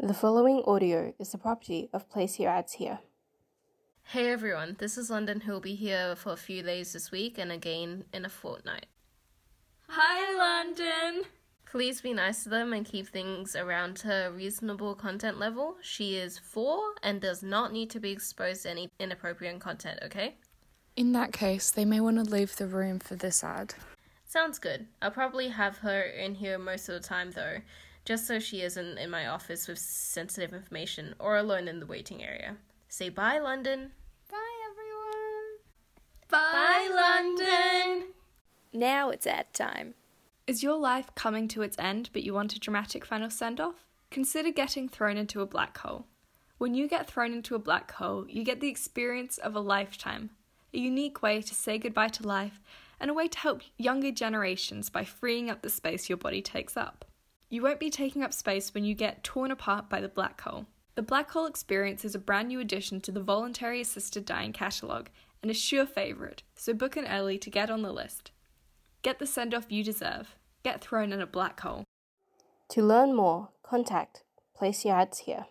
The following audio is the property of Place Your Ads Here. Hey everyone, this is London who'll be here for a few days this week and again in a fortnight. Hi, London! Please be nice to them and keep things around her reasonable content level. She is four and does not need to be exposed to any inappropriate content, okay? In that case, they may want to leave the room for this ad. Sounds good. I'll probably have her in here most of the time though, just so she isn't in my office with sensitive information or alone in the waiting area. Say bye, London. Bye, everyone. Bye, London! Now it's ad time. Is your life coming to its end but you want a dramatic final send off? Consider getting thrown into a black hole. When you get thrown into a black hole, you get the experience of a lifetime, a unique way to say goodbye to life, and a way to help younger generations by freeing up the space your body takes up. You won't be taking up space when you get torn apart by the black hole. The Black Hole Experience is a brand new addition to the Voluntary Assisted Dying catalogue and a sure favourite, so book an early to get on the list. Get the send off you deserve. Get thrown in a black hole. To learn more, contact Place Your Ads Here.